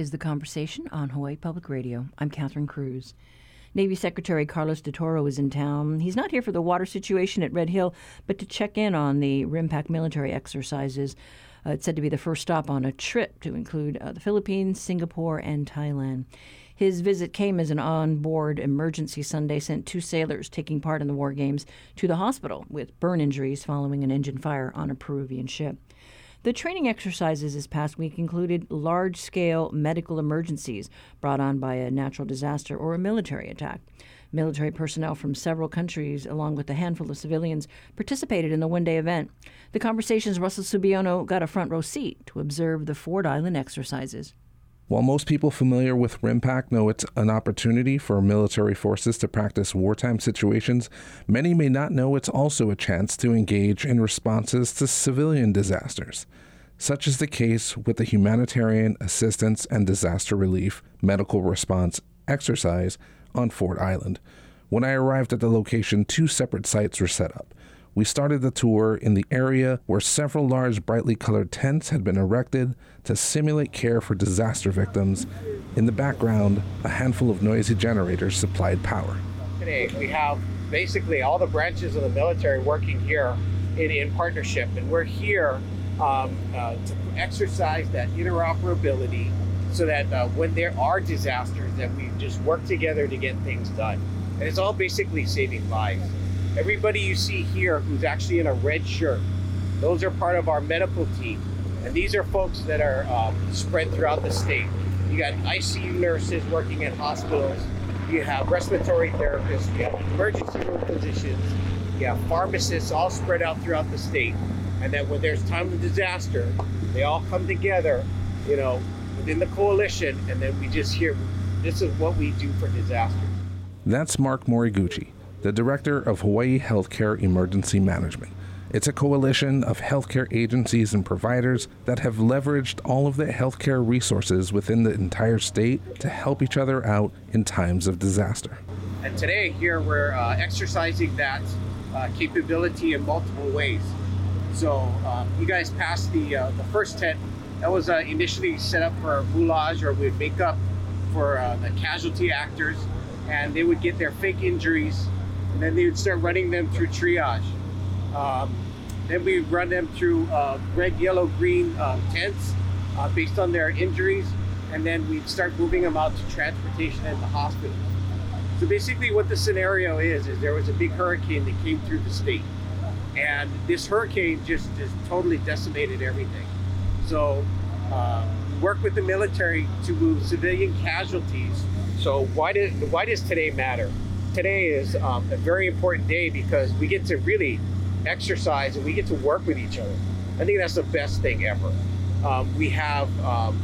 is The Conversation on Hawaii Public Radio. I'm Catherine Cruz. Navy Secretary Carlos Del Toro is in town. He's not here for the water situation at Red Hill, but to check in on the RIMPAC military exercises. Uh, it's said to be the first stop on a trip to include uh, the Philippines, Singapore, and Thailand. His visit came as an on board emergency Sunday sent two sailors taking part in the war games to the hospital with burn injuries following an engine fire on a Peruvian ship. The training exercises this past week included large scale medical emergencies brought on by a natural disaster or a military attack. Military personnel from several countries, along with a handful of civilians, participated in the one day event. The conversation's Russell Subiono got a front row seat to observe the Ford Island exercises. While most people familiar with RIMPAC know it's an opportunity for military forces to practice wartime situations, many may not know it's also a chance to engage in responses to civilian disasters. Such is the case with the Humanitarian Assistance and Disaster Relief Medical Response exercise on Ford Island. When I arrived at the location, two separate sites were set up. We started the tour in the area where several large, brightly colored tents had been erected to simulate care for disaster victims. In the background, a handful of noisy generators supplied power. Today, we have basically all the branches of the military working here in, in partnership, and we're here um, uh, to exercise that interoperability so that uh, when there are disasters, that we just work together to get things done. And it's all basically saving lives. Everybody you see here who's actually in a red shirt, those are part of our medical team. And these are folks that are um, spread throughout the state. You got ICU nurses working at hospitals. You have respiratory therapists. You have emergency room physicians. You have pharmacists all spread out throughout the state. And that when there's time of disaster, they all come together, you know, within the coalition. And then we just hear this is what we do for disasters. That's Mark Moriguchi, the director of Hawaii Healthcare Emergency Management. It's a coalition of healthcare agencies and providers that have leveraged all of the healthcare resources within the entire state to help each other out in times of disaster. And today, here we're uh, exercising that uh, capability in multiple ways. So, um, you guys passed the uh, the first tent that was uh, initially set up for moulage, or we'd make up for uh, the casualty actors, and they would get their fake injuries and then they would start running them through triage. Um, then we run them through uh, red, yellow, green uh, tents uh, based on their injuries, and then we'd start moving them out to transportation and the hospitals. So basically, what the scenario is is there was a big hurricane that came through the state, and this hurricane just just totally decimated everything. So uh, work with the military to move civilian casualties. So why did why does today matter? today is um, a very important day because we get to really exercise and we get to work with each other. I think that's the best thing ever. Um, we have um,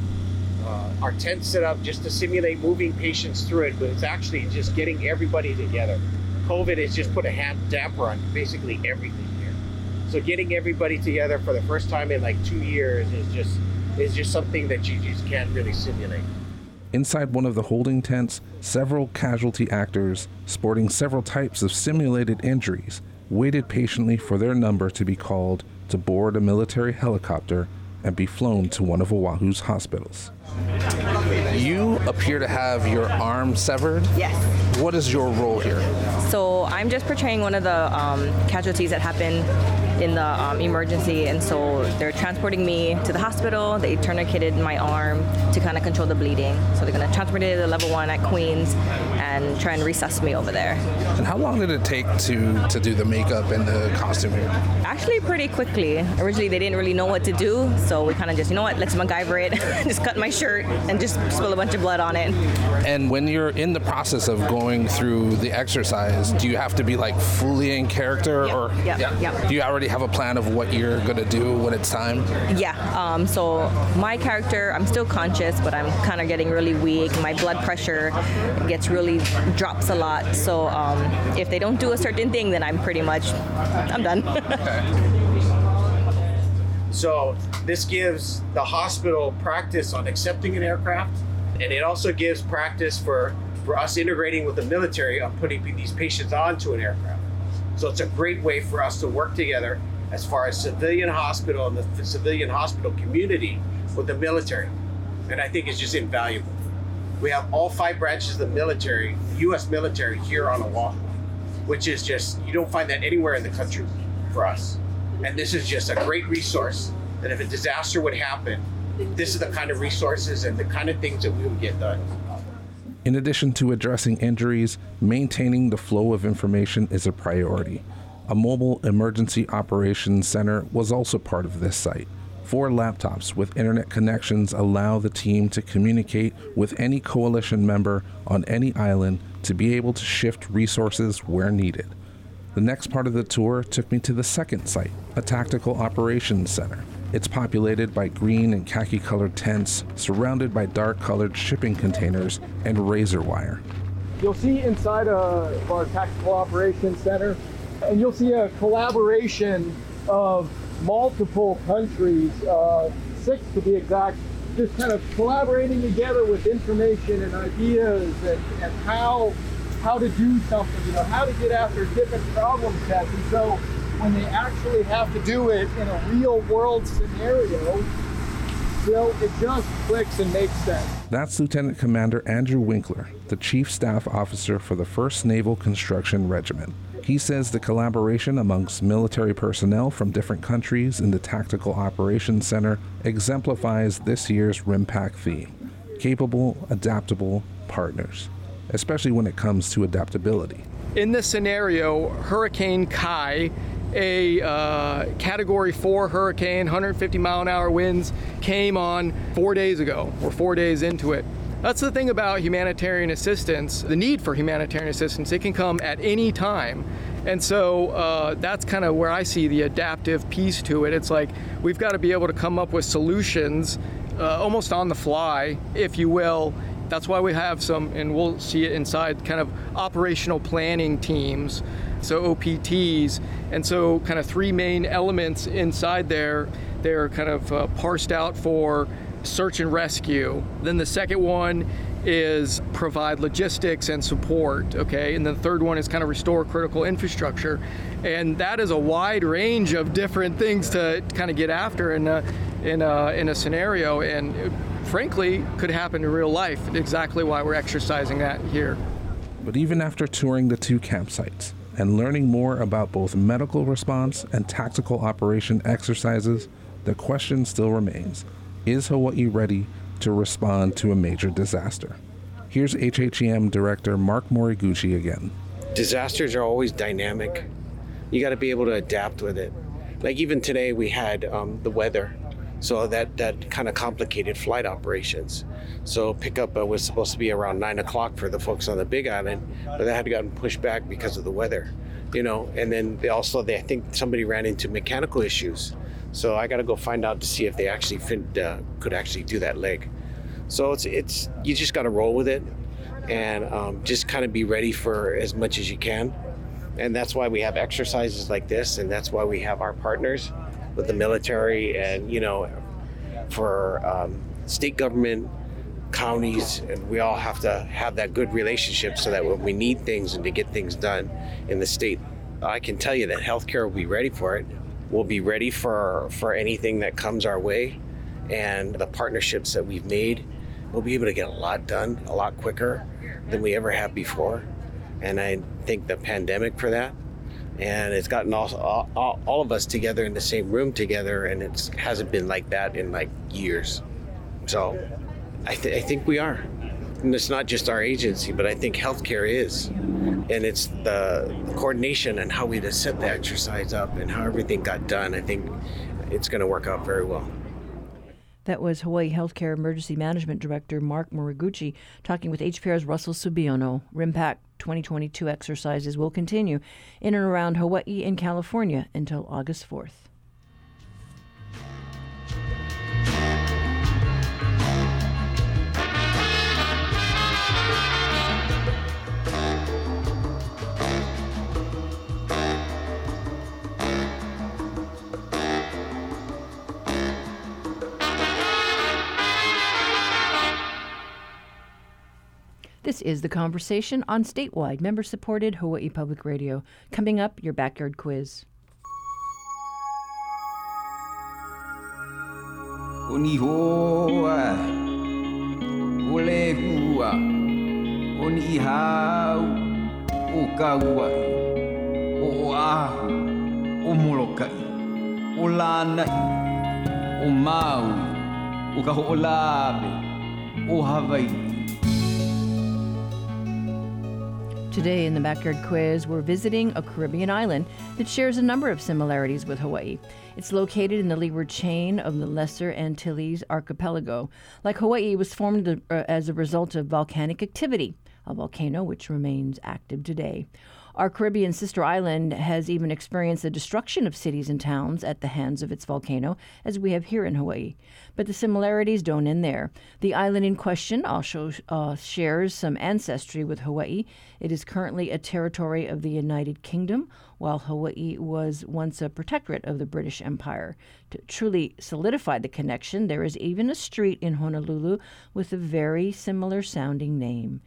uh, our tent set up just to simulate moving patients through it, but it's actually just getting everybody together. COVID has just put a hand damper on basically everything here. So getting everybody together for the first time in like two years is just is just something that you just can't really simulate. Inside one of the holding tents, several casualty actors, sporting several types of simulated injuries, waited patiently for their number to be called to board a military helicopter and be flown to one of Oahu's hospitals. You appear to have your arm severed. Yes. What is your role here? So I'm just portraying one of the um, casualties that happened in the um, emergency, and so they're transporting me to the hospital. They tourniqueted my arm to kind of control the bleeding. So they're going to transport me to level one at Queens and try and resuscitate me over there. And how long did it take to to do the makeup and the costume here? Actually, pretty quickly. Originally, they didn't really know what to do, so we kind of just, you know what, let's MacGyver it. just cut my shirt and just spill a bunch of blood on it. And when you're in the process of going through the exercise, do you have to be like fully in character, Yep, or yep, yep. do you already have a plan of what you're gonna do when it's time? Yeah. Um, so my character, I'm still conscious, but I'm kind of getting really weak. My blood pressure gets really drops a lot. So um, if they don't do a certain thing, then I'm pretty much I'm done. So this gives the hospital practice on accepting an aircraft, and it also gives practice for for us integrating with the military on putting these patients onto an aircraft. So it's a great way for us to work together as far as civilian hospital and the civilian hospital community with the military. and I think it's just invaluable. We have all five branches of the military, U.S. military, here on Oahu, which is just you don't find that anywhere in the country for us. And this is just a great resource that if a disaster would happen, this is the kind of resources and the kind of things that we would get done. In addition to addressing injuries, maintaining the flow of information is a priority. A mobile emergency operations center was also part of this site. Four laptops with internet connections allow the team to communicate with any coalition member on any island to be able to shift resources where needed. The next part of the tour took me to the second site, a tactical operations center. It's populated by green and khaki colored tents, surrounded by dark colored shipping containers and razor wire. You'll see inside of our Tactical Operations Center, and you'll see a collaboration of multiple countries, uh, six to be exact, just kind of collaborating together with information and ideas and, and how how to do something, you know, how to get after different problem sets. And so when they actually have to do it in a real world scenario, you it just clicks and makes sense. That's Lieutenant Commander Andrew Winkler, the Chief Staff Officer for the 1st Naval Construction Regiment. He says the collaboration amongst military personnel from different countries in the Tactical Operations Center exemplifies this year's RIMPAC theme capable, adaptable partners, especially when it comes to adaptability. In this scenario, Hurricane Kai a uh, category four hurricane, 150 mile an hour winds, came on four days ago. We're four days into it. That's the thing about humanitarian assistance, the need for humanitarian assistance. It can come at any time. And so uh, that's kind of where I see the adaptive piece to it. It's like we've got to be able to come up with solutions uh, almost on the fly, if you will. That's why we have some, and we'll see it inside kind of operational planning teams so OPTs. And so, kind of three main elements inside there. They're kind of uh, parsed out for search and rescue. Then the second one is provide logistics and support, okay? And the third one is kind of restore critical infrastructure. And that is a wide range of different things to kind of get after in a, in a, in a scenario. And frankly, could happen in real life. Exactly why we're exercising that here. But even after touring the two campsites, and learning more about both medical response and tactical operation exercises, the question still remains Is Hawaii ready to respond to a major disaster? Here's HHEM Director Mark Moriguchi again. Disasters are always dynamic. You got to be able to adapt with it. Like even today, we had um, the weather, so that that kind of complicated flight operations. So pickup uh, was supposed to be around nine o'clock for the folks on the Big Island, but that had gotten pushed back because of the weather, you know. And then they also, they I think somebody ran into mechanical issues, so I got to go find out to see if they actually fin- uh, could actually do that leg. So it's it's you just got to roll with it, and um, just kind of be ready for as much as you can. And that's why we have exercises like this, and that's why we have our partners with the military and you know for um, state government counties, and we all have to have that good relationship so that when we need things and to get things done in the state, I can tell you that healthcare will be ready for it. We'll be ready for for anything that comes our way, and the partnerships that we've made, we'll be able to get a lot done a lot quicker than we ever have before. And I think the pandemic for that, and it's gotten all, all, all of us together in the same room together, and it hasn't been like that in like years. So I, th- I think we are. And it's not just our agency, but I think healthcare is. And it's the coordination and how we set the exercise up and how everything got done. I think it's going to work out very well. That was Hawaii Healthcare Emergency Management Director Mark Moriguchi talking with HPR's Russell Subiono. RIMPAC 2022 exercises will continue in and around Hawaii and California until August 4th. This is The Conversation on statewide, member supported Hawaii Public Radio. Coming up, your backyard quiz. o ahu Today in the Backyard Quiz, we're visiting a Caribbean island that shares a number of similarities with Hawaii. It's located in the leeward chain of the Lesser Antilles archipelago. Like Hawaii, it was formed uh, as a result of volcanic activity, a volcano which remains active today. Our Caribbean sister island has even experienced the destruction of cities and towns at the hands of its volcano, as we have here in Hawaii. But the similarities don't end there. The island in question also uh, shares some ancestry with Hawaii. It is currently a territory of the United Kingdom, while Hawaii was once a protectorate of the British Empire. To truly solidify the connection, there is even a street in Honolulu with a very similar sounding name.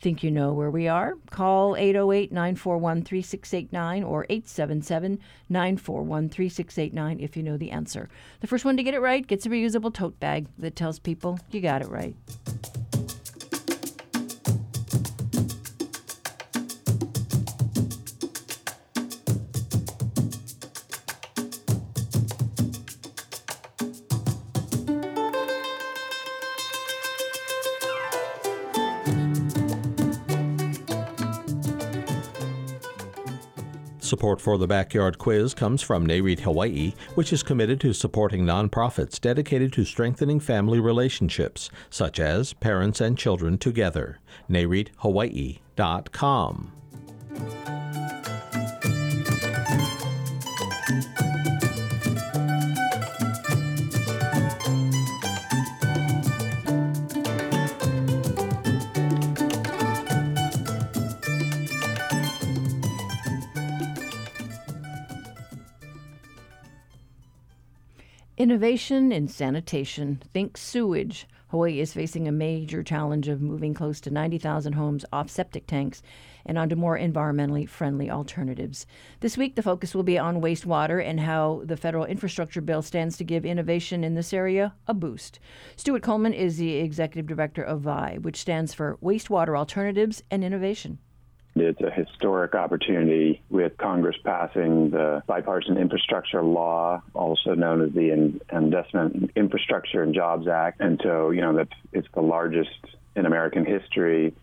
Think you know where we are? Call 808 941 3689 or 877 941 3689 if you know the answer. The first one to get it right gets a reusable tote bag that tells people you got it right. Support for the Backyard Quiz comes from NAREIT Hawaii, which is committed to supporting nonprofits dedicated to strengthening family relationships, such as Parents and Children Together. NAREITHawaii.com. Innovation in sanitation. Think sewage. Hawaii is facing a major challenge of moving close to 90,000 homes off septic tanks and onto more environmentally friendly alternatives. This week, the focus will be on wastewater and how the federal infrastructure bill stands to give innovation in this area a boost. Stuart Coleman is the executive director of VIBE, which stands for Wastewater Alternatives and Innovation. It's a historic opportunity with Congress passing the bipartisan infrastructure law, also known as the Investment Infrastructure and Jobs Act. And so, you know, that it's the largest in American history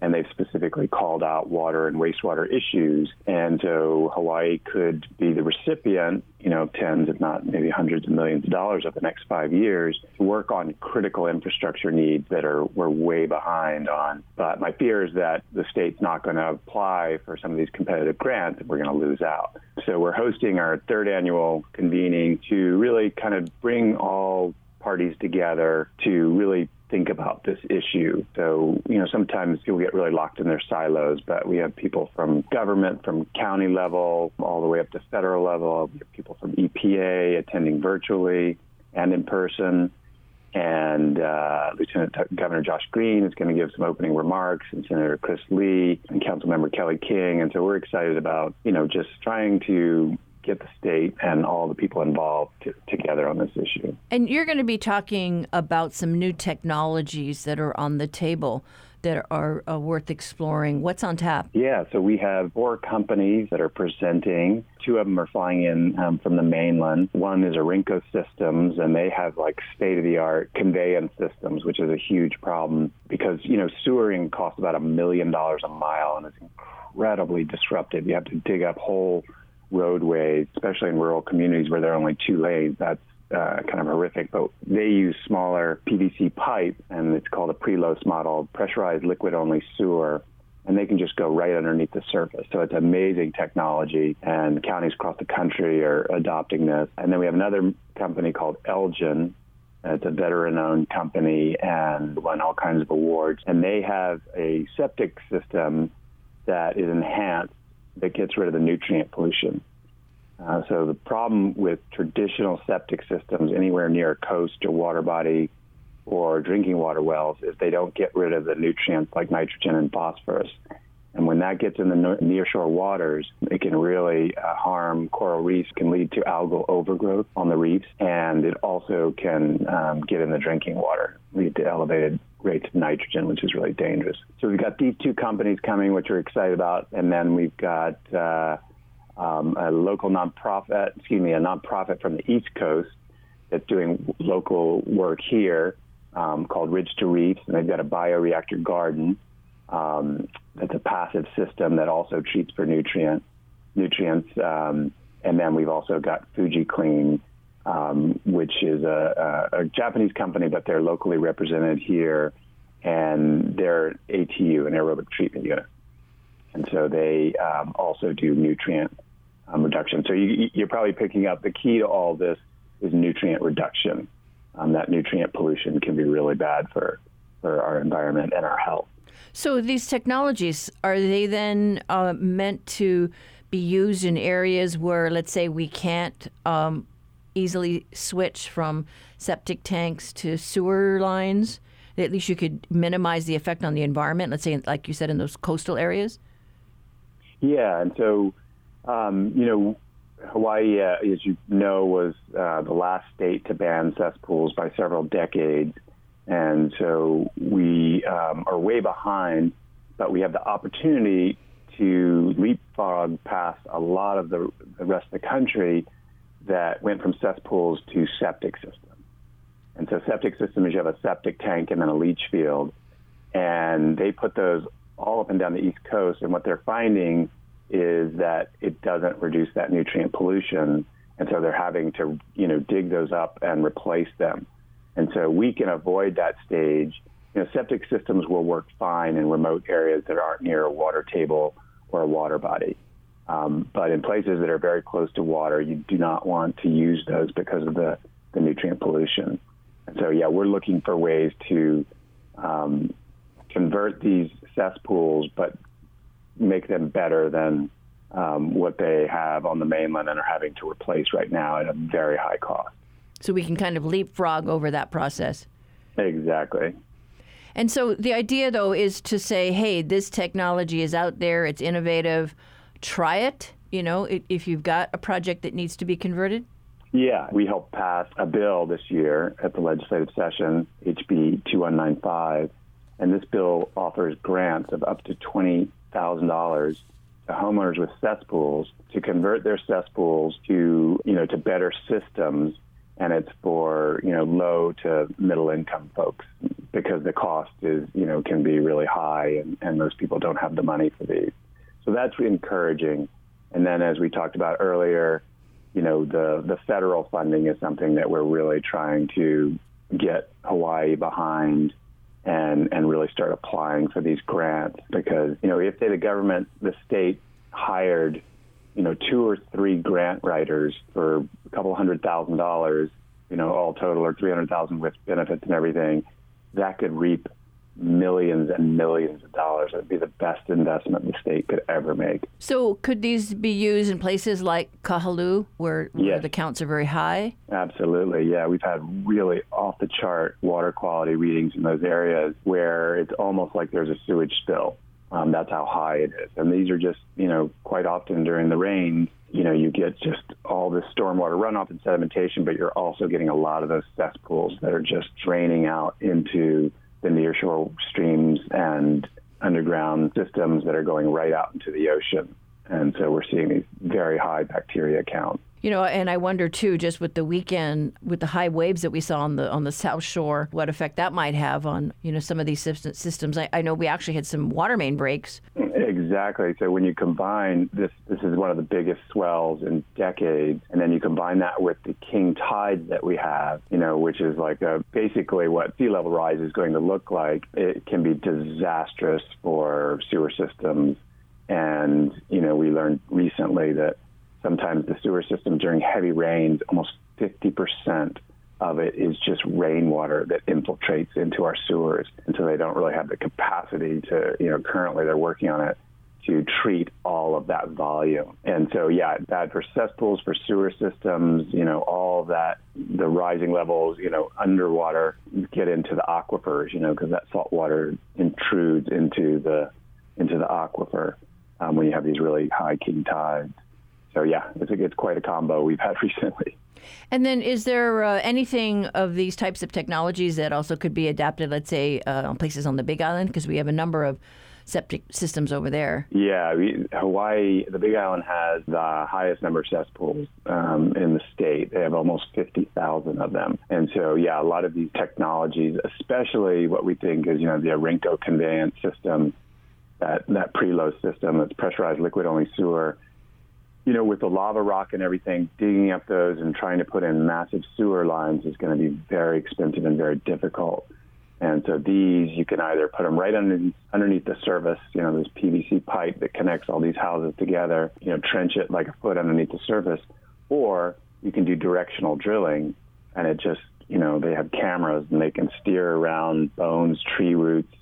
and they've specifically called out water and wastewater issues. And so Hawaii could be the recipient, you know, tens, if not maybe hundreds of millions of dollars over the next five years to work on critical infrastructure needs that are we're way behind on. But my fear is that the state's not going to apply for some of these competitive grants and we're going to lose out. So we're hosting our third annual convening to really kind of bring all parties together to really think about this issue. So, you know, sometimes people get really locked in their silos, but we have people from government, from county level, all the way up to federal level. We have people from EPA attending virtually and in person. And uh, Lieutenant Governor Josh Green is going to give some opening remarks, and Senator Chris Lee and Councilmember Kelly King. And so we're excited about, you know, just trying to get the state and all the people involved to, together on this issue. And you're going to be talking about some new technologies that are on the table that are uh, worth exploring. What's on tap? Yeah, so we have four companies that are presenting. Two of them are flying in um, from the mainland. One is Orenco Systems, and they have like state of the art conveyance systems, which is a huge problem because, you know, sewering costs about a million dollars a mile and it's incredibly disruptive. You have to dig up whole roadways, especially in rural communities where there are only two lanes. That's uh, kind of horrific, but they use smaller PVC pipe, and it's called a Prelos model, pressurized liquid only sewer, and they can just go right underneath the surface. So it's amazing technology, and counties across the country are adopting this. And then we have another company called Elgin. It's a veteran owned company and won all kinds of awards. And they have a septic system that is enhanced that gets rid of the nutrient pollution. Uh, so the problem with traditional septic systems anywhere near a coast or water body or drinking water wells is they don't get rid of the nutrients like nitrogen and phosphorus. And when that gets in the nearshore waters, it can really uh, harm coral reefs, can lead to algal overgrowth on the reefs, and it also can um, get in the drinking water, lead to elevated rates of nitrogen, which is really dangerous. So we've got these two companies coming, which we're excited about, and then we've got uh, um, a local nonprofit, excuse me, a nonprofit from the East Coast that's doing local work here um, called Ridge to Reefs, and they've got a bioreactor garden um, that's a passive system that also treats for nutrient nutrients. Um, and then we've also got Fuji Clean, um, which is a, a, a, Japanese company, but they're locally represented here, and they're ATU, an aerobic treatment unit. And so they um, also do nutrient um, reduction. So you, you're probably picking up the key to all this is nutrient reduction. Um, that nutrient pollution can be really bad for, for our environment and our health. So these technologies are they then uh, meant to be used in areas where, let's say, we can't um, easily switch from septic tanks to sewer lines? At least you could minimize the effect on the environment. Let's say, like you said, in those coastal areas. Yeah, and so um, you know, Hawaii, uh, as you know, was uh, the last state to ban cesspools by several decades. And so we um, are way behind, but we have the opportunity to leapfrog past a lot of the, the rest of the country that went from cesspools to septic systems. And so septic systems, you have a septic tank and then a leach field. And they put those all up and down the East Coast. And what they're finding is that it doesn't reduce that nutrient pollution. And so they're having to, you know, dig those up and replace them. And so we can avoid that stage. You know, septic systems will work fine in remote areas that aren't near a water table or a water body. Um, but in places that are very close to water, you do not want to use those because of the, the nutrient pollution. And so, yeah, we're looking for ways to um, convert these cesspools, but make them better than um, what they have on the mainland and are having to replace right now at a very high cost. So we can kind of leapfrog over that process. Exactly. And so the idea, though, is to say, hey, this technology is out there, it's innovative, try it. You know, if you've got a project that needs to be converted. Yeah, we helped pass a bill this year at the legislative session, HB 2195, and this bill offers grants of up to $20,000 to homeowners with cesspools to convert their cesspools to, you know, to better systems and it's for you know low to middle income folks because the cost is you know can be really high and, and most people don't have the money for these so that's encouraging. And then as we talked about earlier you know the the federal funding is something that we're really trying to get Hawaii behind and and really start applying for these grants because you know if they the government the state hired you know, two or three grant writers for a couple hundred thousand dollars, you know, all total, or 300,000 with benefits and everything, that could reap millions and millions of dollars. It would be the best investment the state could ever make. So, could these be used in places like Kahaluu, where, where yes. the counts are very high? Absolutely, yeah. We've had really off the chart water quality readings in those areas where it's almost like there's a sewage spill. Um, that's how high it is. And these are just, you know, quite often during the rain, you know, you get just all this stormwater runoff and sedimentation, but you're also getting a lot of those cesspools that are just draining out into the nearshore streams and underground systems that are going right out into the ocean. And so we're seeing these very high bacteria counts. You know, and I wonder too, just with the weekend, with the high waves that we saw on the on the South Shore, what effect that might have on you know some of these systems. I, I know we actually had some water main breaks. Exactly. So when you combine this, this is one of the biggest swells in decades, and then you combine that with the king tides that we have, you know, which is like a, basically what sea level rise is going to look like. It can be disastrous for sewer systems, and you know, we learned recently that sometimes the sewer system during heavy rains, almost 50% of it is just rainwater that infiltrates into our sewers. And so they don't really have the capacity to, you know, currently they're working on it to treat all of that volume. And so, yeah, bad for cesspools, for sewer systems, you know, all that, the rising levels, you know, underwater get into the aquifers, you know, because that salt water intrudes into the, into the aquifer um, when you have these really high king tides. So yeah, it's, it's quite a combo we've had recently. And then, is there uh, anything of these types of technologies that also could be adapted, let's say, uh, on places on the Big Island? Because we have a number of septic systems over there. Yeah, Hawaii, the Big Island has the highest number of cesspools um, in the state. They have almost 50,000 of them. And so, yeah, a lot of these technologies, especially what we think is, you know, the Orenco conveyance system, that, that Prelos system that's pressurized liquid only sewer, you know, with the lava rock and everything, digging up those and trying to put in massive sewer lines is going to be very expensive and very difficult. And so these, you can either put them right underneath, underneath the surface, you know, this PVC pipe that connects all these houses together, you know, trench it like a foot underneath the surface, or you can do directional drilling, and it just, you know, they have cameras and they can steer around bones, tree roots,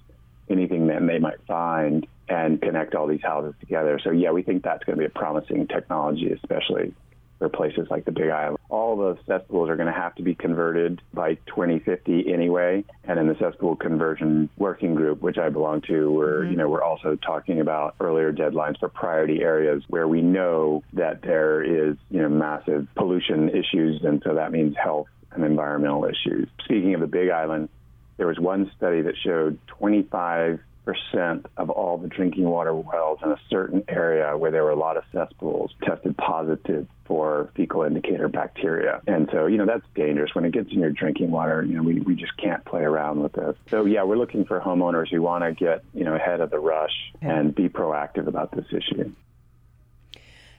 anything that they might find, and connect all these houses together. So yeah, we think that's going to be a promising technology, especially for places like the Big Island. All the cesspools are going to have to be converted by 2050 anyway. And in the cesspool conversion working group, which I belong to, we're mm-hmm. you know we're also talking about earlier deadlines for priority areas where we know that there is you know massive pollution issues, and so that means health and environmental issues. Speaking of the Big Island, there was one study that showed 25 percent of all the drinking water wells in a certain area where there were a lot of cesspools tested positive for fecal indicator bacteria. And so, you know, that's dangerous. When it gets in your drinking water, you know, we, we just can't play around with this. So, yeah, we're looking for homeowners who want to get, you know, ahead of the rush and be proactive about this issue.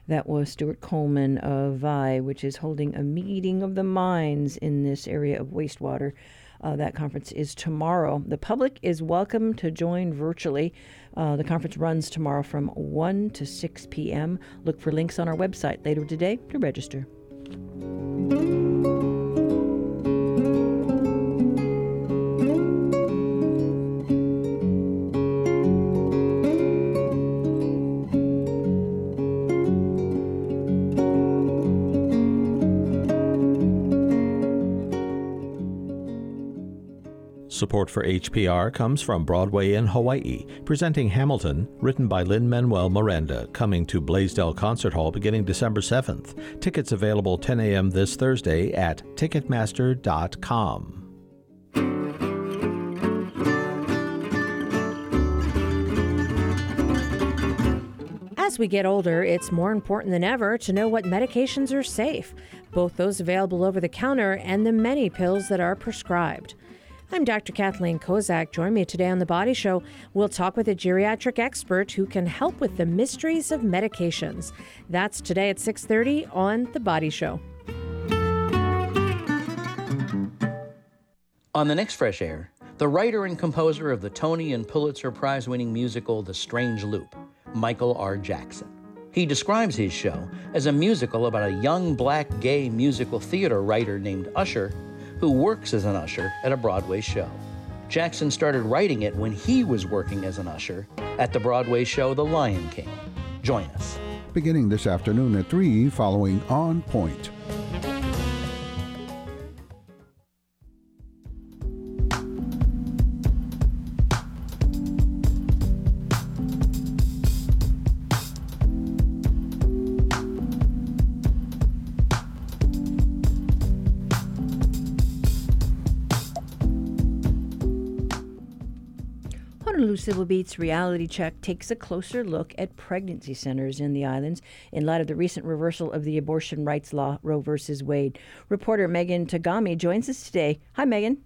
That was Stuart Coleman of VI, which is holding a meeting of the minds in this area of wastewater. Uh, that conference is tomorrow. The public is welcome to join virtually. Uh, the conference runs tomorrow from 1 to 6 p.m. Look for links on our website later today to register. Support for HPR comes from Broadway in Hawaii, presenting Hamilton, written by Lin-Manuel Miranda, coming to Blaisdell Concert Hall beginning December 7th. Tickets available 10 a.m. this Thursday at Ticketmaster.com. As we get older, it's more important than ever to know what medications are safe, both those available over the counter and the many pills that are prescribed. I'm Dr. Kathleen Kozak. Join me today on The Body Show. We'll talk with a geriatric expert who can help with the mysteries of medications. That's today at 6:30 on The Body Show. On the next Fresh Air, the writer and composer of the Tony and Pulitzer Prize winning musical The Strange Loop, Michael R. Jackson. He describes his show as a musical about a young black gay musical theater writer named Usher who works as an usher at a Broadway show. Jackson started writing it when he was working as an usher at the Broadway show The Lion King. Join us. Beginning this afternoon at 3 following On Point. Civil Beat's reality check takes a closer look at pregnancy centers in the islands in light of the recent reversal of the abortion rights law, Roe v. Wade. Reporter Megan Tagami joins us today. Hi, Megan.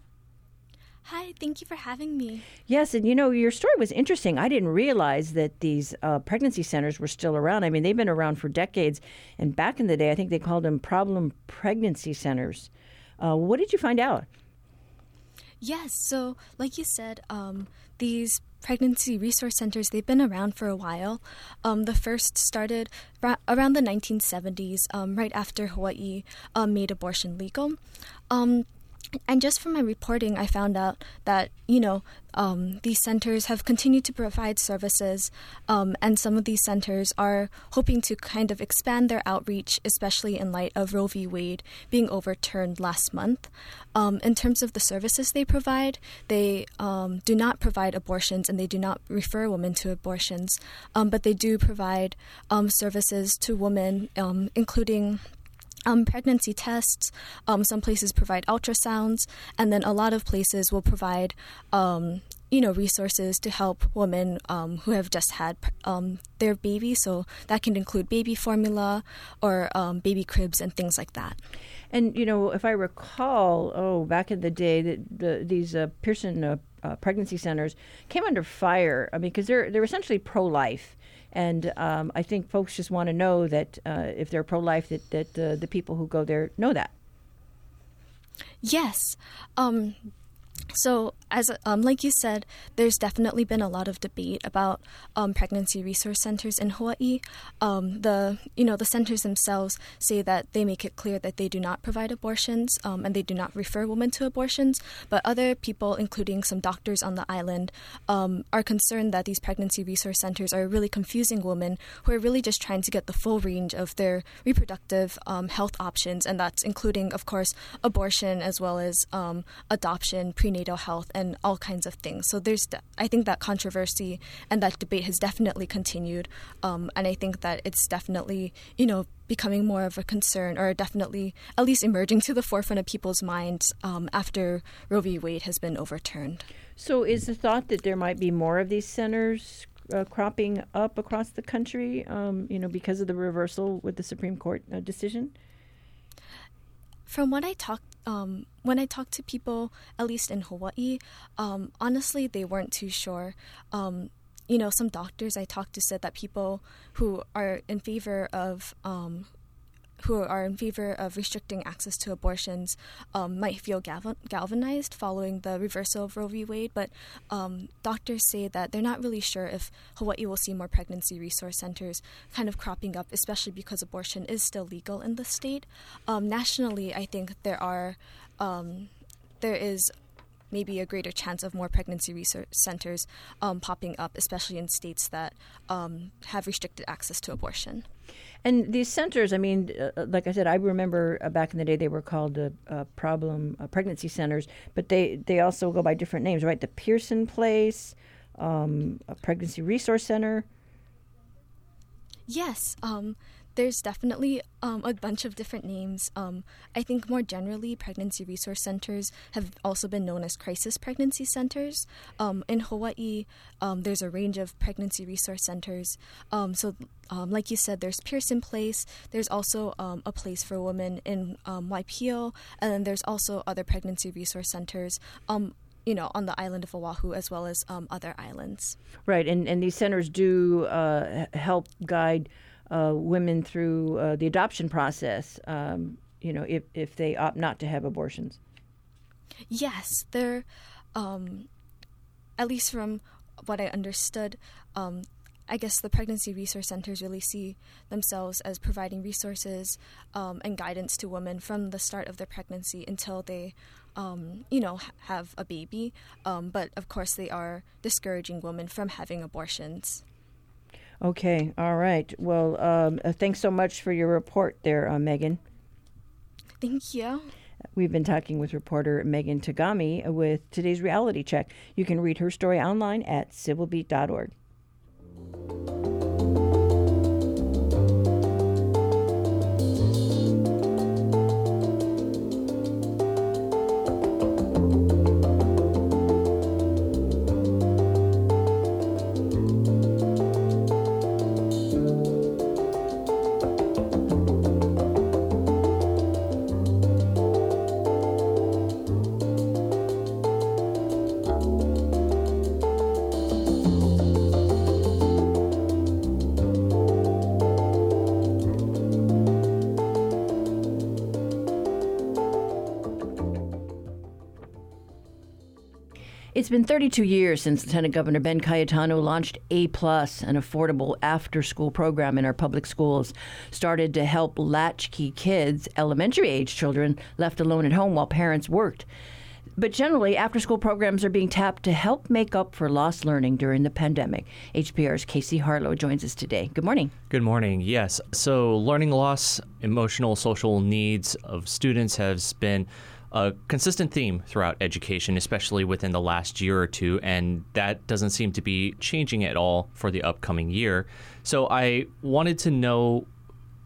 Hi, thank you for having me. Yes, and you know, your story was interesting. I didn't realize that these uh, pregnancy centers were still around. I mean, they've been around for decades. And back in the day, I think they called them problem pregnancy centers. Uh, what did you find out? Yes, so like you said, um, these pregnancy resource centers they've been around for a while. Um, the first started ra- around the 1970s um, right after hawaii um, made abortion legal. Um, and just from my reporting, I found out that, you know, um, these centers have continued to provide services, um, and some of these centers are hoping to kind of expand their outreach, especially in light of Roe v. Wade being overturned last month. Um, in terms of the services they provide, they um, do not provide abortions and they do not refer women to abortions, um, but they do provide um, services to women, including um, pregnancy tests. Um, some places provide ultrasounds, and then a lot of places will provide, um, you know, resources to help women um, who have just had um, their baby. So that can include baby formula or um, baby cribs and things like that. And you know, if I recall, oh, back in the day, that the, these uh, Pearson uh, uh, pregnancy centers came under fire. I mean, because they're they're essentially pro-life, and um, I think folks just want to know that uh, if they're pro-life, that that uh, the people who go there know that. Yes. Um, so, as um, like you said, there's definitely been a lot of debate about um, pregnancy resource centers in Hawaii. Um, the you know the centers themselves say that they make it clear that they do not provide abortions um, and they do not refer women to abortions. But other people, including some doctors on the island, um, are concerned that these pregnancy resource centers are really confusing women who are really just trying to get the full range of their reproductive um, health options, and that's including, of course, abortion as well as adoption, prenatal health and all kinds of things. So there's, I think that controversy and that debate has definitely continued, um, and I think that it's definitely, you know, becoming more of a concern, or definitely at least emerging to the forefront of people's minds um, after Roe v. Wade has been overturned. So is the thought that there might be more of these centers uh, cropping up across the country, um, you know, because of the reversal with the Supreme Court uh, decision? From what I talked um, when I talked to people, at least in Hawaii, um, honestly, they weren't too sure. Um, you know, some doctors I talked to said that people who are in favor of um, who are in favor of restricting access to abortions um, might feel gal- galvanized following the reversal of Roe v. Wade, but um, doctors say that they're not really sure if Hawaii will see more pregnancy resource centers kind of cropping up, especially because abortion is still legal in the state. Um, nationally, I think there are um, there is maybe a greater chance of more pregnancy research centers um, popping up, especially in states that um, have restricted access to abortion. And these centers, I mean, uh, uh like I said, I remember uh, back in the day they were called uh, uh problem uh, pregnancy centers, but they, they also go by different names, right? The Pearson Place, um, a pregnancy resource center. Yes. Um, there's definitely um, a bunch of different names. Um, I think more generally, pregnancy resource centers have also been known as crisis pregnancy centers. Um, in Hawaii, um, there's a range of pregnancy resource centers. Um, so, um, like you said, there's Pearson Place. There's also a place for women in Waipio, and then there's also other pregnancy resource centers you know, on the island of Oahu as well as um, other islands. Right, and and these centers do uh, help guide women through uh, the adoption process, um, you know, if, if they opt not to have abortions? Yes, they're, um, at least from what I understood, um, I guess the pregnancy resource centers really see themselves as providing resources um, and guidance to women from the start of their pregnancy until they, um, you know, have a baby. Um, but of course, they are discouraging women from having abortions. Okay, all right. Well, um, uh, thanks so much for your report there, uh, Megan. Thank you. We've been talking with reporter Megan Tagami with today's reality check. You can read her story online at civilbeat.org. It's been 32 years since Lieutenant Governor Ben Cayetano launched A Plus, an affordable after-school program in our public schools, started to help latchkey kids, elementary age children left alone at home while parents worked. But generally, after school programs are being tapped to help make up for lost learning during the pandemic. HPR's Casey Harlow joins us today. Good morning. Good morning. Yes. So, learning loss, emotional, social needs of students has been a consistent theme throughout education, especially within the last year or two, and that doesn't seem to be changing at all for the upcoming year. So I wanted to know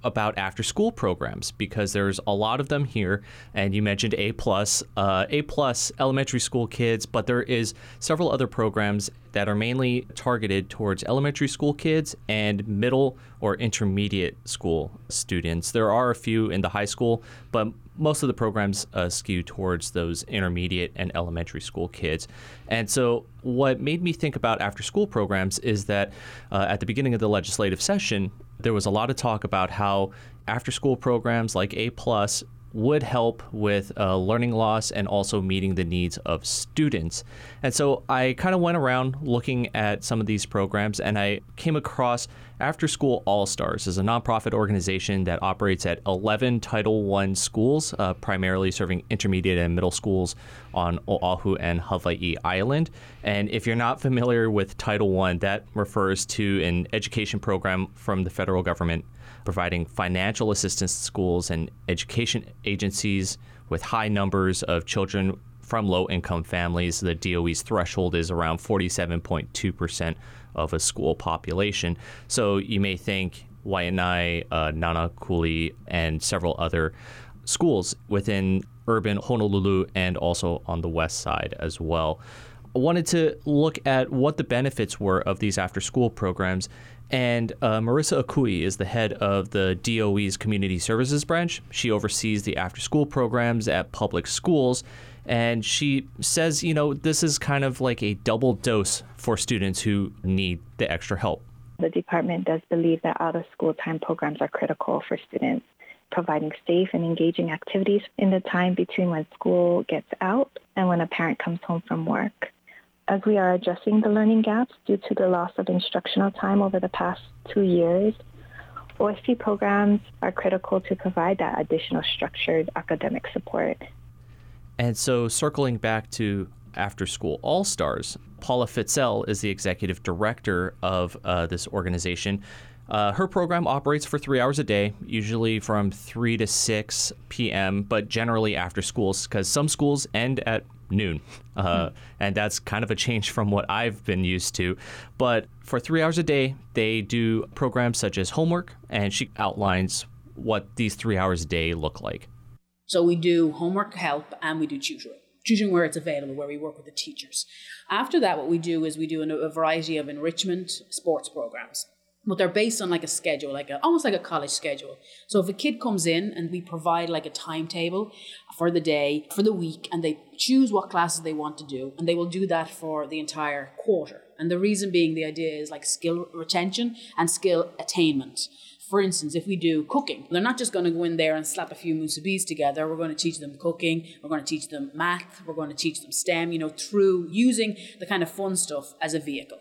about after school programs because there's a lot of them here. And you mentioned A plus, uh, A plus elementary school kids, but there is several other programs that are mainly targeted towards elementary school kids and middle or intermediate school students. There are a few in the high school, but most of the programs uh, skew towards those intermediate and elementary school kids. And so, what made me think about after school programs is that uh, at the beginning of the legislative session, there was a lot of talk about how after school programs like A Plus would help with uh, learning loss and also meeting the needs of students. And so I kind of went around looking at some of these programs and I came across After School All Stars is a nonprofit organization that operates at 11 Title I schools, uh, primarily serving intermediate and middle schools on Oahu and Hawaii Island. And if you're not familiar with Title I, that refers to an education program from the federal government providing financial assistance to schools and education agencies with high numbers of children from low income families. The DOE's threshold is around 47.2% of a school population. So you may think Waianae, uh, Nanakuli, and several other schools within urban Honolulu and also on the west side as well. I wanted to look at what the benefits were of these after school programs and uh, Marissa Akui is the head of the DOE's Community Services Branch. She oversees the after school programs at public schools. And she says, you know, this is kind of like a double dose for students who need the extra help. The department does believe that out of school time programs are critical for students, providing safe and engaging activities in the time between when school gets out and when a parent comes home from work as we are addressing the learning gaps due to the loss of instructional time over the past two years, OSP programs are critical to provide that additional structured academic support. And so, circling back to After School All Stars, Paula Fitzel is the executive director of uh, this organization. Uh, her program operates for three hours a day, usually from 3 to 6 p.m., but generally after schools, because some schools end at noon. Uh, hmm. And that's kind of a change from what I've been used to. But for three hours a day, they do programs such as homework, and she outlines what these three hours a day look like. So we do homework help and we do tutoring. Tutoring where it's available, where we work with the teachers. After that, what we do is we do a variety of enrichment sports programs but they're based on like a schedule, like a, almost like a college schedule. So if a kid comes in and we provide like a timetable for the day, for the week, and they choose what classes they want to do, and they will do that for the entire quarter. And the reason being the idea is like skill retention and skill attainment. For instance, if we do cooking, they're not just going to go in there and slap a few musubis together. We're going to teach them cooking. We're going to teach them math. We're going to teach them STEM, you know, through using the kind of fun stuff as a vehicle.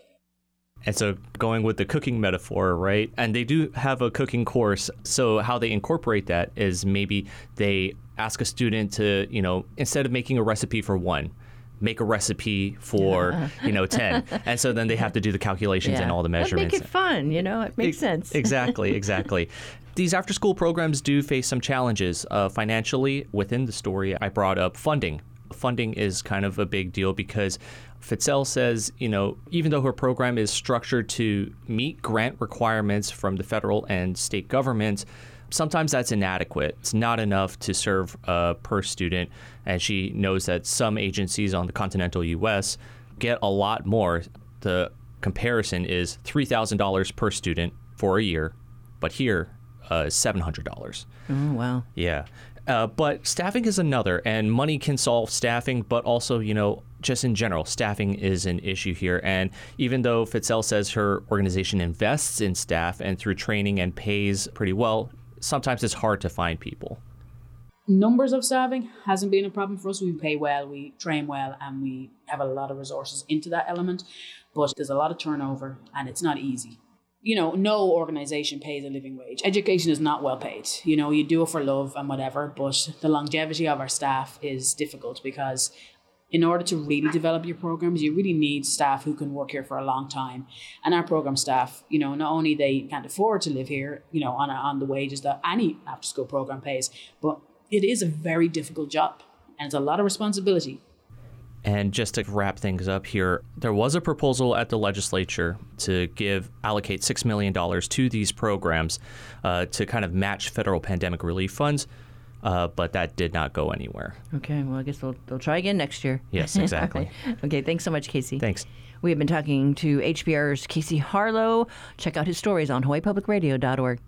And so, going with the cooking metaphor, right? And they do have a cooking course. So, how they incorporate that is maybe they ask a student to, you know, instead of making a recipe for one, make a recipe for yeah. you know 10 and so then they have to do the calculations yeah. and all the measurements make it fun you know? It makes it, sense. exactly exactly. These after school programs do face some challenges uh, financially within the story i brought up funding. Funding is kind of a big deal because Fitzel says, you know, even though her program is structured to meet grant requirements from the federal and state governments, sometimes that's inadequate. It's not enough to serve uh, per student. And she knows that some agencies on the continental U.S. get a lot more. The comparison is $3,000 per student for a year, but here, uh, $700. Oh, wow. Yeah. Uh, but staffing is another, and money can solve staffing, but also, you know, just in general, staffing is an issue here. And even though Fitzel says her organization invests in staff and through training and pays pretty well, sometimes it's hard to find people. Numbers of staffing hasn't been a problem for us. We pay well, we train well, and we have a lot of resources into that element. But there's a lot of turnover, and it's not easy you know, no organization pays a living wage. Education is not well paid. You know, you do it for love and whatever, but the longevity of our staff is difficult because in order to really develop your programs, you really need staff who can work here for a long time. And our program staff, you know, not only they can't afford to live here, you know, on, a, on the wages that any after school program pays, but it is a very difficult job and it's a lot of responsibility. And just to wrap things up here, there was a proposal at the legislature to give allocate six million dollars to these programs uh, to kind of match federal pandemic relief funds, uh, but that did not go anywhere. Okay, well, I guess they'll, they'll try again next year. Yes, exactly. okay, thanks so much, Casey. Thanks. We have been talking to HPR's Casey Harlow. Check out his stories on HawaiiPublicRadio.org.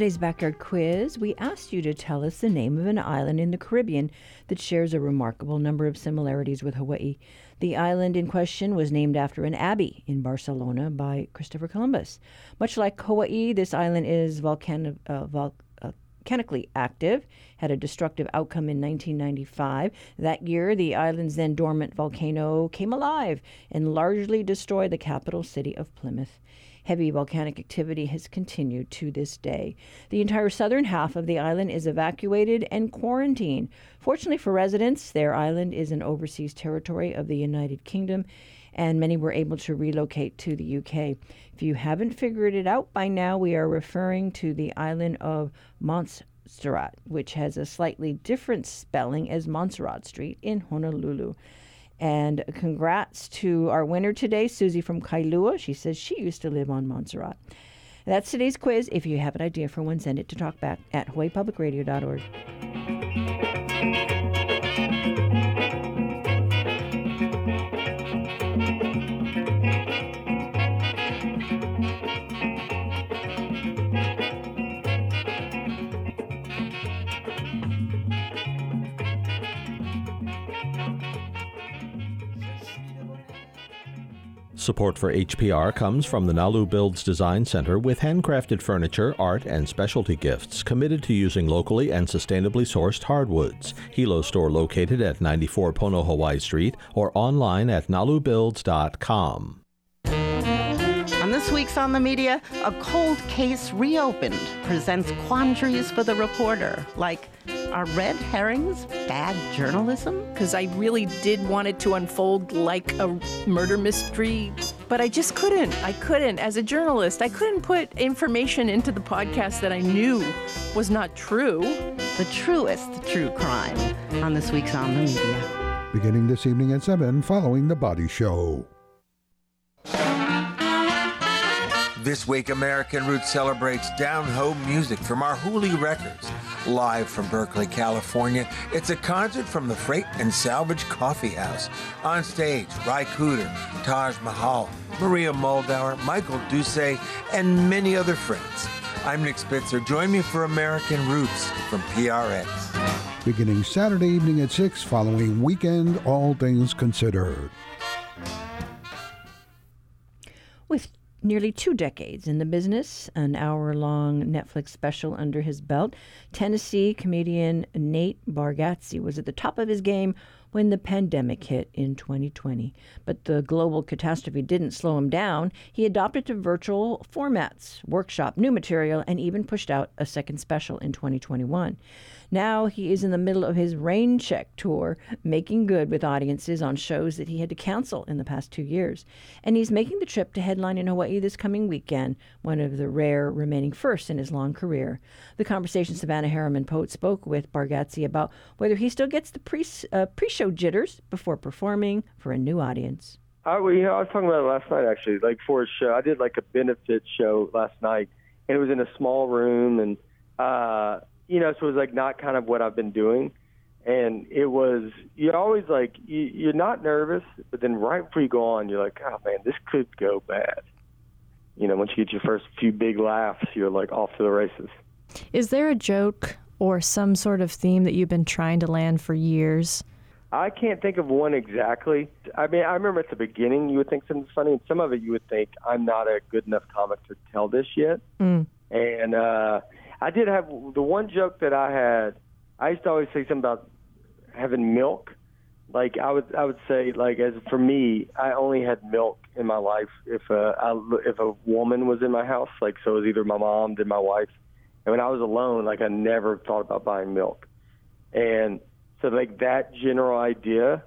today's backyard quiz, we asked you to tell us the name of an island in the Caribbean that shares a remarkable number of similarities with Hawaii. The island in question was named after an abbey in Barcelona by Christopher Columbus. Much like Hawaii, this island is uh, vol- uh, volcanically active, had a destructive outcome in 1995. That year, the island's then dormant volcano came alive and largely destroyed the capital city of Plymouth. Heavy volcanic activity has continued to this day. The entire southern half of the island is evacuated and quarantined. Fortunately for residents, their island is an overseas territory of the United Kingdom, and many were able to relocate to the UK. If you haven't figured it out by now, we are referring to the island of Montserrat, which has a slightly different spelling as Montserrat Street in Honolulu. And congrats to our winner today, Susie from Kailua. She says she used to live on Montserrat. That's today's quiz. If you have an idea for one, send it to talkback at hawaiipublicradio.org. Support for HPR comes from the Nalu Builds Design Center with handcrafted furniture, art, and specialty gifts committed to using locally and sustainably sourced hardwoods. Hilo store located at 94 Pono Hawaii Street or online at nalubuilds.com. On week's On the Media, a cold case reopened presents quandaries for the reporter, like are red herrings bad journalism? Because I really did want it to unfold like a murder mystery, but I just couldn't. I couldn't. As a journalist, I couldn't put information into the podcast that I knew was not true. The truest true crime on this week's On the Media. Beginning this evening at 7 following The Body Show. This week, American Roots celebrates down home music from Arhoolie Records. Live from Berkeley, California, it's a concert from the Freight and Salvage Coffee House. On stage, Ry Cooder, Taj Mahal, Maria Muldaur, Michael Doucet, and many other friends. I'm Nick Spitzer. Join me for American Roots from PRX. Beginning Saturday evening at 6 following Weekend All Things Considered. Nearly two decades in the business, an hour long Netflix special under his belt, Tennessee comedian Nate Bargatze was at the top of his game when the pandemic hit in 2020. But the global catastrophe didn't slow him down. He adopted to virtual formats, workshop new material, and even pushed out a second special in 2021. Now he is in the middle of his rain check tour, making good with audiences on shows that he had to cancel in the past two years. And he's making the trip to headline in Hawaii this coming weekend, one of the rare remaining firsts in his long career. The conversation Savannah Harriman Pote spoke with Bargatze about whether he still gets the pre uh, pre-show jitters before performing for a new audience. I, you know, I was talking about it last night actually. Like for a show, I did like a benefit show last night, and it was in a small room, and uh, you know, so it was like not kind of what I've been doing. And it was, you're always like, you, you're not nervous, but then right before you go on, you're like, oh man, this could go bad. You know, once you get your first few big laughs, you're like off to the races. Is there a joke or some sort of theme that you've been trying to land for years? I can't think of one exactly. I mean, I remember at the beginning you would think something's funny, and some of it you would think I'm not a good enough comic to tell this yet. Mm. And uh, I did have the one joke that I had. I used to always say something about having milk. Like I would, I would say like as for me, I only had milk in my life if uh, I, if a woman was in my house, like so it was either my mom, then my wife. And when I was alone, like I never thought about buying milk. And so like that general idea,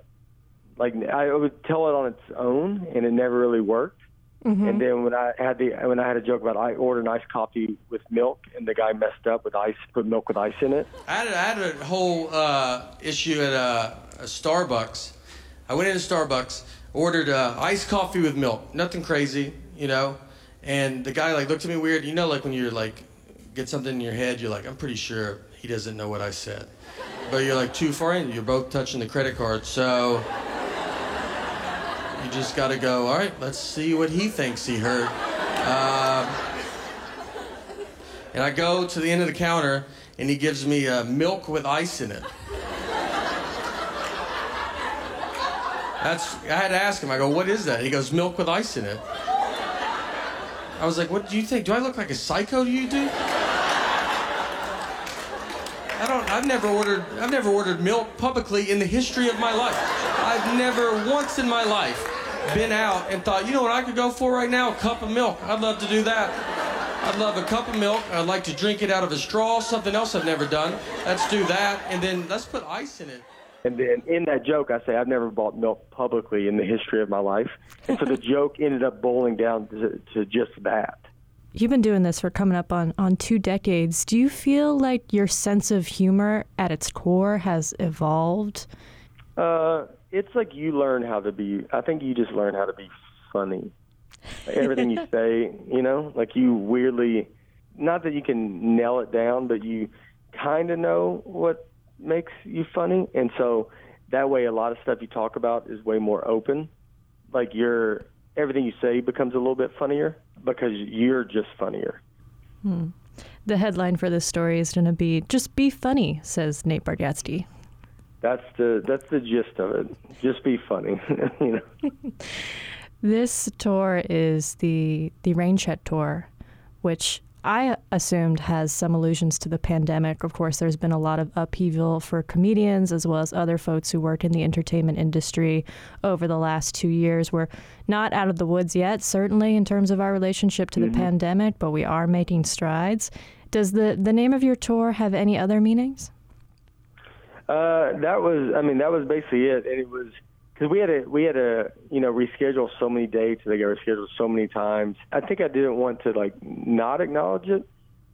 like I would tell it on its own, and it never really worked. Mm-hmm. And then when I had the when I had a joke about I ordered an iced coffee with milk, and the guy messed up with ice, put milk with ice in it. I had, I had a whole uh, issue at uh, a Starbucks. I went into Starbucks, ordered uh, iced coffee with milk, nothing crazy, you know. And the guy like looked at me weird. You know, like when you're like get something in your head, you're like, I'm pretty sure he doesn't know what I said. But you're like too far in. You're both touching the credit card, so you just got to go. All right, let's see what he thinks he heard. Um, and I go to the end of the counter, and he gives me uh, milk with ice in it. That's. I had to ask him. I go, "What is that?" He goes, "Milk with ice in it." I was like, "What do you think? Do I look like a psycho to you, dude?" I don't. I've never ordered. I've never ordered milk publicly in the history of my life. I've never once in my life been out and thought, you know what I could go for right now? A cup of milk. I'd love to do that. I'd love a cup of milk. I'd like to drink it out of a straw. Something else I've never done. Let's do that, and then let's put ice in it. And then in that joke, I say I've never bought milk publicly in the history of my life. And so the joke ended up boiling down to, to just that. You've been doing this for coming up on, on two decades. Do you feel like your sense of humor at its core has evolved? Uh, it's like you learn how to be. I think you just learn how to be funny. Like everything you say, you know, like you weirdly, not that you can nail it down, but you kind of know what makes you funny, and so that way, a lot of stuff you talk about is way more open. Like your everything you say becomes a little bit funnier because you're just funnier. Hmm. The headline for this story is going to be "Just be funny," says Nate Bargatze. That's the that's the gist of it. Just be funny, you know. This tour is the the Raincheck tour, which I assumed has some allusions to the pandemic. Of course, there's been a lot of upheaval for comedians as well as other folks who work in the entertainment industry over the last two years. We're not out of the woods yet, certainly in terms of our relationship to Mm-hmm. the pandemic, but we are making strides. Does the, the name of your tour have any other meanings? Uh, that was, I mean, that was basically it, and it was because we had to, we had to, you know, reschedule so many dates. They got rescheduled so many times. I think I didn't want to like not acknowledge it,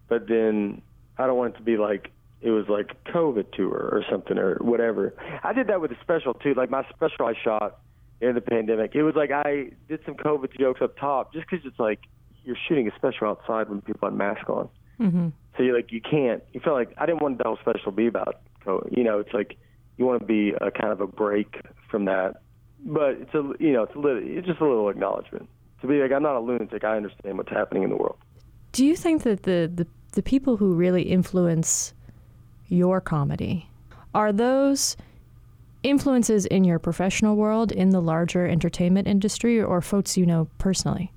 but then I don't want it to be like it was like COVID tour or something or whatever. I did that with a special too. Like my special I shot in the pandemic. It was like I did some COVID jokes up top just because it's like you're shooting a special outside when people have masks on. Mm-hmm. So you're like, you can't. You feel like I didn't want the whole special to be about COVID. You know, it's like you want to be a kind of a break from that. But it's a, you know, it's a little, it's just a little acknowledgement to be like, I'm not a lunatic. I understand what's happening in the world. Do you think that the, the, the people who really influence your comedy are those influences in your professional world, in the larger entertainment industry, or folks you know personally?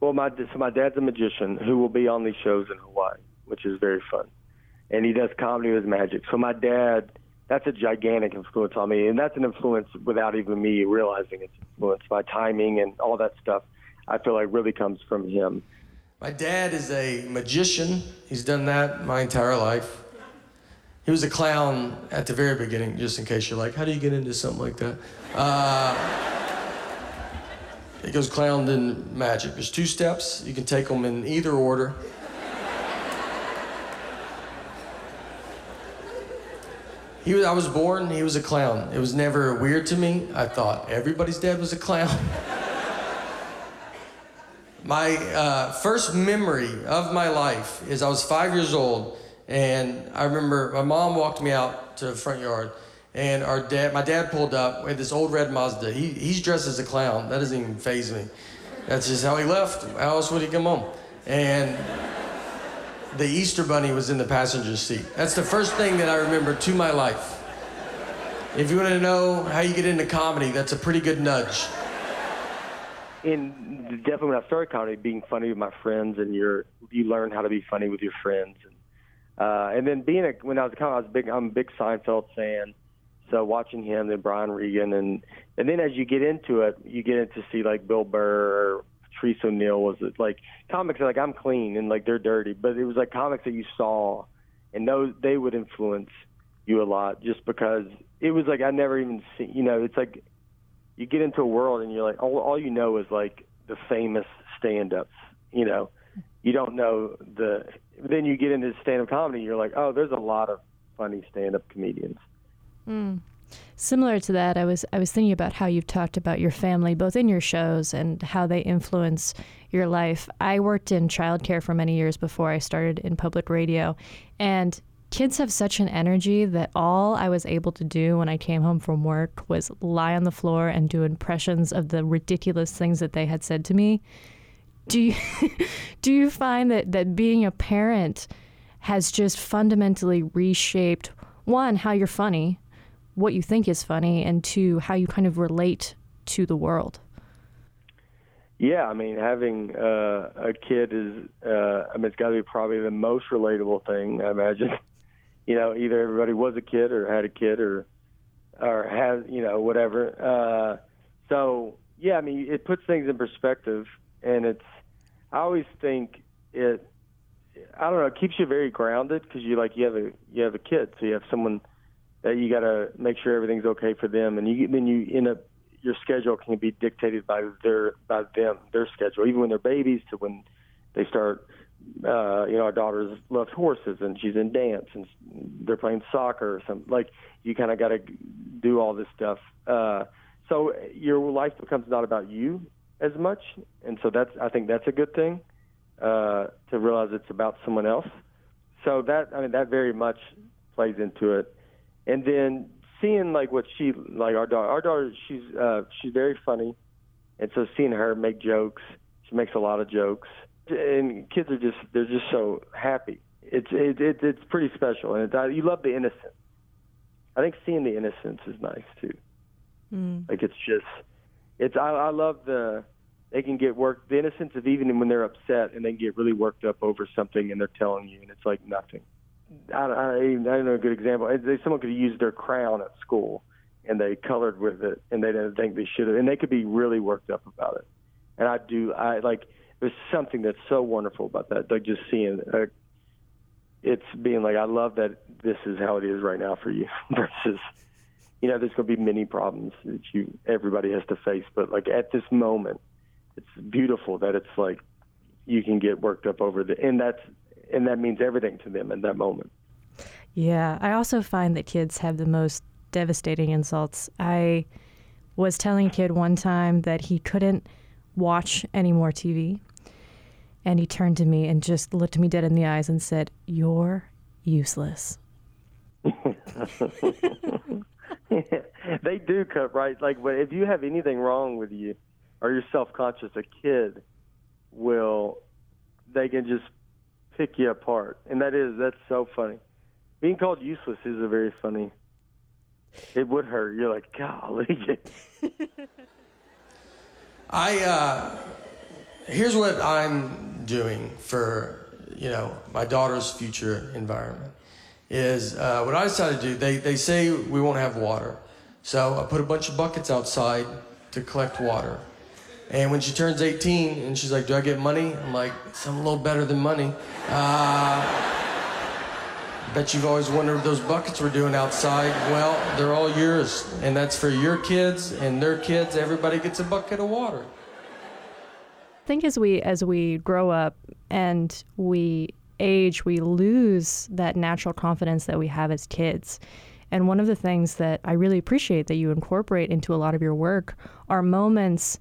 Well, my so my dad's a magician who will be on these shows in Hawaii, which is very fun, and he does comedy with magic. So my dad, that's a gigantic influence on me, and that's an influence without even me realizing it's influence. My timing and all that stuff, I feel like really comes from him. My dad is a magician. He's done that my entire life. He was a clown at the very beginning, just in case you're like, how do you get into something like that? Uh, goes clown then magic. There's two steps. You can take them in either order. He was, I was born, he was a clown. It was never weird to me. I thought everybody's dad was a clown. my uh, first memory of my life is I was five years old, and I remember my mom walked me out to the front yard, and our dad, my dad pulled up with this old red Mazda. He, he's dressed as a clown. That doesn't even phase me. That's just how he left. How else would he come home? And the Easter Bunny was in the passenger seat. That's the first thing that I remember to my life. If you want to know how you get into comedy, that's a pretty good nudge. in definitely when I started comedy, being funny with my friends, and you're you learn how to be funny with your friends, and uh, and then being a when I was a comic, I was big. I'm a big Seinfeld fan, So watching him, then Brian Regan, and and then as you get into it, you get into see like Bill Burr Patrice O'Neal was it like comics like I'm clean and like they're dirty, but it was like comics that you saw, and those they would influence you a lot just because it was like I never even see you know it's like you get into a world and you're like all all you know is like the famous stand-ups, you know, you don't know the then you get into stand-up comedy, you're like oh there's a lot of funny stand-up comedians. Mm. Similar to that, I was I was thinking about how you've talked about your family, both in your shows and how they influence your life. I worked in childcare for many years before I started in public radio, and kids have such an energy that all I was able to do when I came home from work was lie on the floor and do impressions of the ridiculous things that they had said to me. Do you do you find that that being a parent has just fundamentally reshaped one how you're funny what you think is funny and two how you kind of relate to the world. Yeah i mean having uh, a kid is uh, i mean it's got to be probably the most relatable thing i imagine. You know either everybody was a kid or had a kid or or has you know whatever. Uh, so yeah i mean it puts things in perspective and it's i always think it i don't know it keeps you very grounded because you like you have a you have a kid so you have someone that you got to make sure everything's okay for them, and you then you end up your schedule can be dictated by their by them their schedule, even when they're babies to when they start. Uh, you know, our daughter's loves horses and she's in dance and they're playing soccer or something. Like you kind of got to do all this stuff. Uh, so your life becomes not about you as much, and so that's I think that's a good thing uh, to realize it's about someone else. So that I mean that very much plays into it and then seeing like what she like our daughter our daughter she's uh she's very funny. And so seeing her make jokes she makes a lot of jokes. And kids are just they're just so happy. It's it, it it's pretty special. And it, you love the innocence. I think seeing the innocence is nice too. Mm. like it's just it's i i love the they can get worked the innocence of even when they're upset and they get really worked up over something and they're telling you and it's like nothing I, I, I don't know a good example. They, someone could use their crown at school and they colored with it and they didn't think they should have, and they could be really worked up about it. And I do, I like. There's something that's so wonderful about that. Like just seeing, uh, it's being like, I love that this is how it is right now for you, versus, you know, there's going to be many problems that you everybody has to face, but like at this moment, it's beautiful that it's like you can get worked up over the, and that's and that means everything to them in that moment. Yeah, I also find that kids have the most devastating insults. I was telling a kid one time that he couldn't watch any more TV. And he turned to me and just looked me dead in the eyes and said, You're useless. they do cut right. Like, if you have anything wrong with you or you're self conscious, a kid will, they can just pick you apart, and that is that's so funny. Being called useless is a very funny. It would hurt. You're like, golly. I uh, here's what I'm doing for you know my daughter's future environment is uh, what I decided to do. They they say we won't have water, so I put a bunch of buckets outside to collect water. And when she turns 18 and she's like, Do I get money? I'm like, Something a little better than money. Uh, bet you've always wondered what those buckets were doing outside. Well, they're all yours. And that's for your kids and their kids. Everybody gets a bucket of water. I think as we as we grow up and we age, we lose that natural confidence that we have as kids. And one of the things that I really appreciate that you incorporate into a lot of your work are moments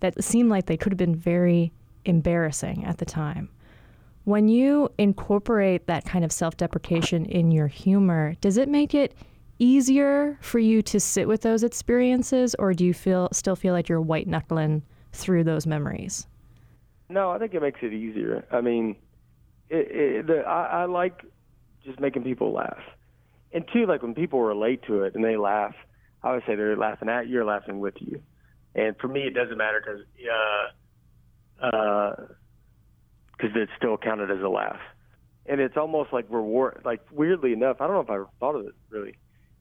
that seemed like they could have been very embarrassing at the time. When you incorporate that kind of self deprecation in your humor, does it make it easier for you to sit with those experiences, or do you feel still feel like you're white knuckling through those memories? No, I think it makes it easier. I mean, it, it, the, I, I like just making people laugh, and two, like when people relate to it and they laugh, I would say they're laughing at you, or laughing with you. And for me, it doesn't matter because uh, uh, cause it's still counted as a laugh. And it's almost like reward, like weirdly enough, I don't know if I ever thought of it really.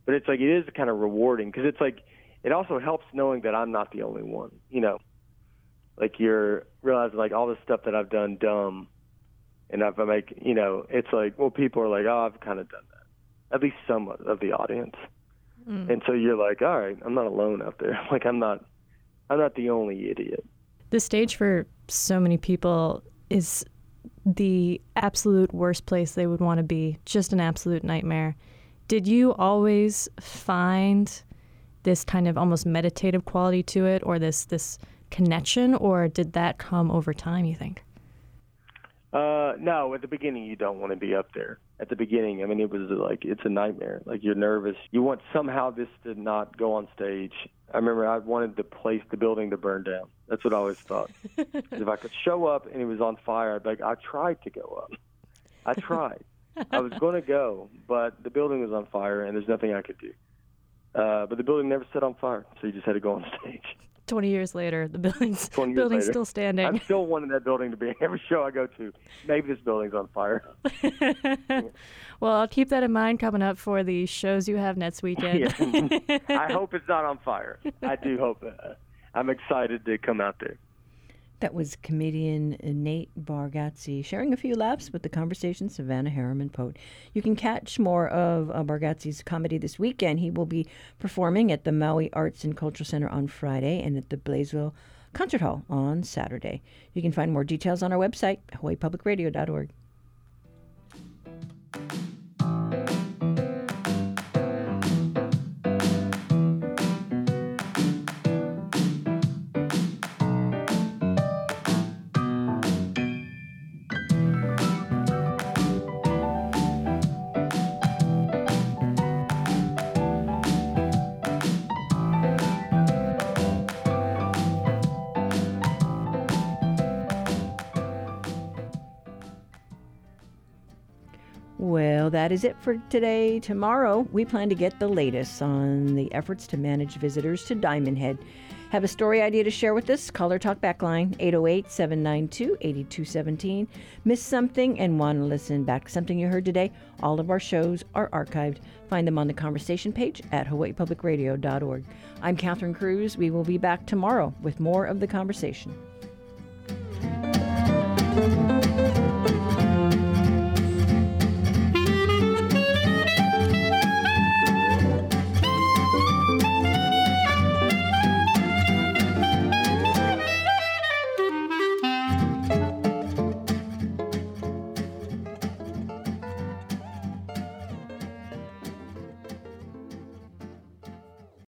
but it's like it is kind of rewarding because it's like it also helps knowing that I'm not the only one. You know, like you're realizing like all this stuff that I've done dumb, and if I make you know, it's like well, people are like, oh, I've kind of done that. At least some of the audience, Mm. and so you're like, all right, I'm not alone out there. Like I'm not, I'm not the only idiot. The stage for so many people is the absolute worst place they would want to be, just an absolute nightmare. Did you always find this kind of almost meditative quality to it or this this connection or did that come over time, you think? Uh, no, at the beginning you don't want to be up there. At the beginning, I mean, it was like it's a nightmare. Like you're nervous. You want somehow this to not go on stage. I remember I wanted the place, the building, to burn down. That's what I always thought. if I could show up and it was on fire, I'd be like, I tried to go up. I tried. I was going to go, but the building was on fire and there's nothing I could do. Uh, but the building never set on fire, so you just had to go on stage. 20 years later, the building's building's later. still standing. I'm still wanting that building to be every show I go to. Maybe this building's on fire. well, I'll keep that in mind coming up for the shows you have next weekend. I hope it's not on fire. I do hope that. I'm excited to come out there. That was comedian Nate Bargatze sharing a few laughs with the conversation Savannah Harriman Pote. You can catch more of uh, Bargatze's comedy this weekend. He will be performing at the Maui Arts and Cultural Center on Friday and at the Blaisdell Concert Hall on Saturday. You can find more details on our website, hawaiipublicradio.org. that is it for today. Tomorrow, we plan to get the latest on the efforts to manage visitors to Diamond Head. Have a story idea to share with us? Call or talk backline 808 792 8217. Miss something and want to listen back to something you heard today? All of our shows are archived. Find them on the conversation page at hawaiipublicradio.org. I'm Catherine Cruz. We will be back tomorrow with more of the conversation.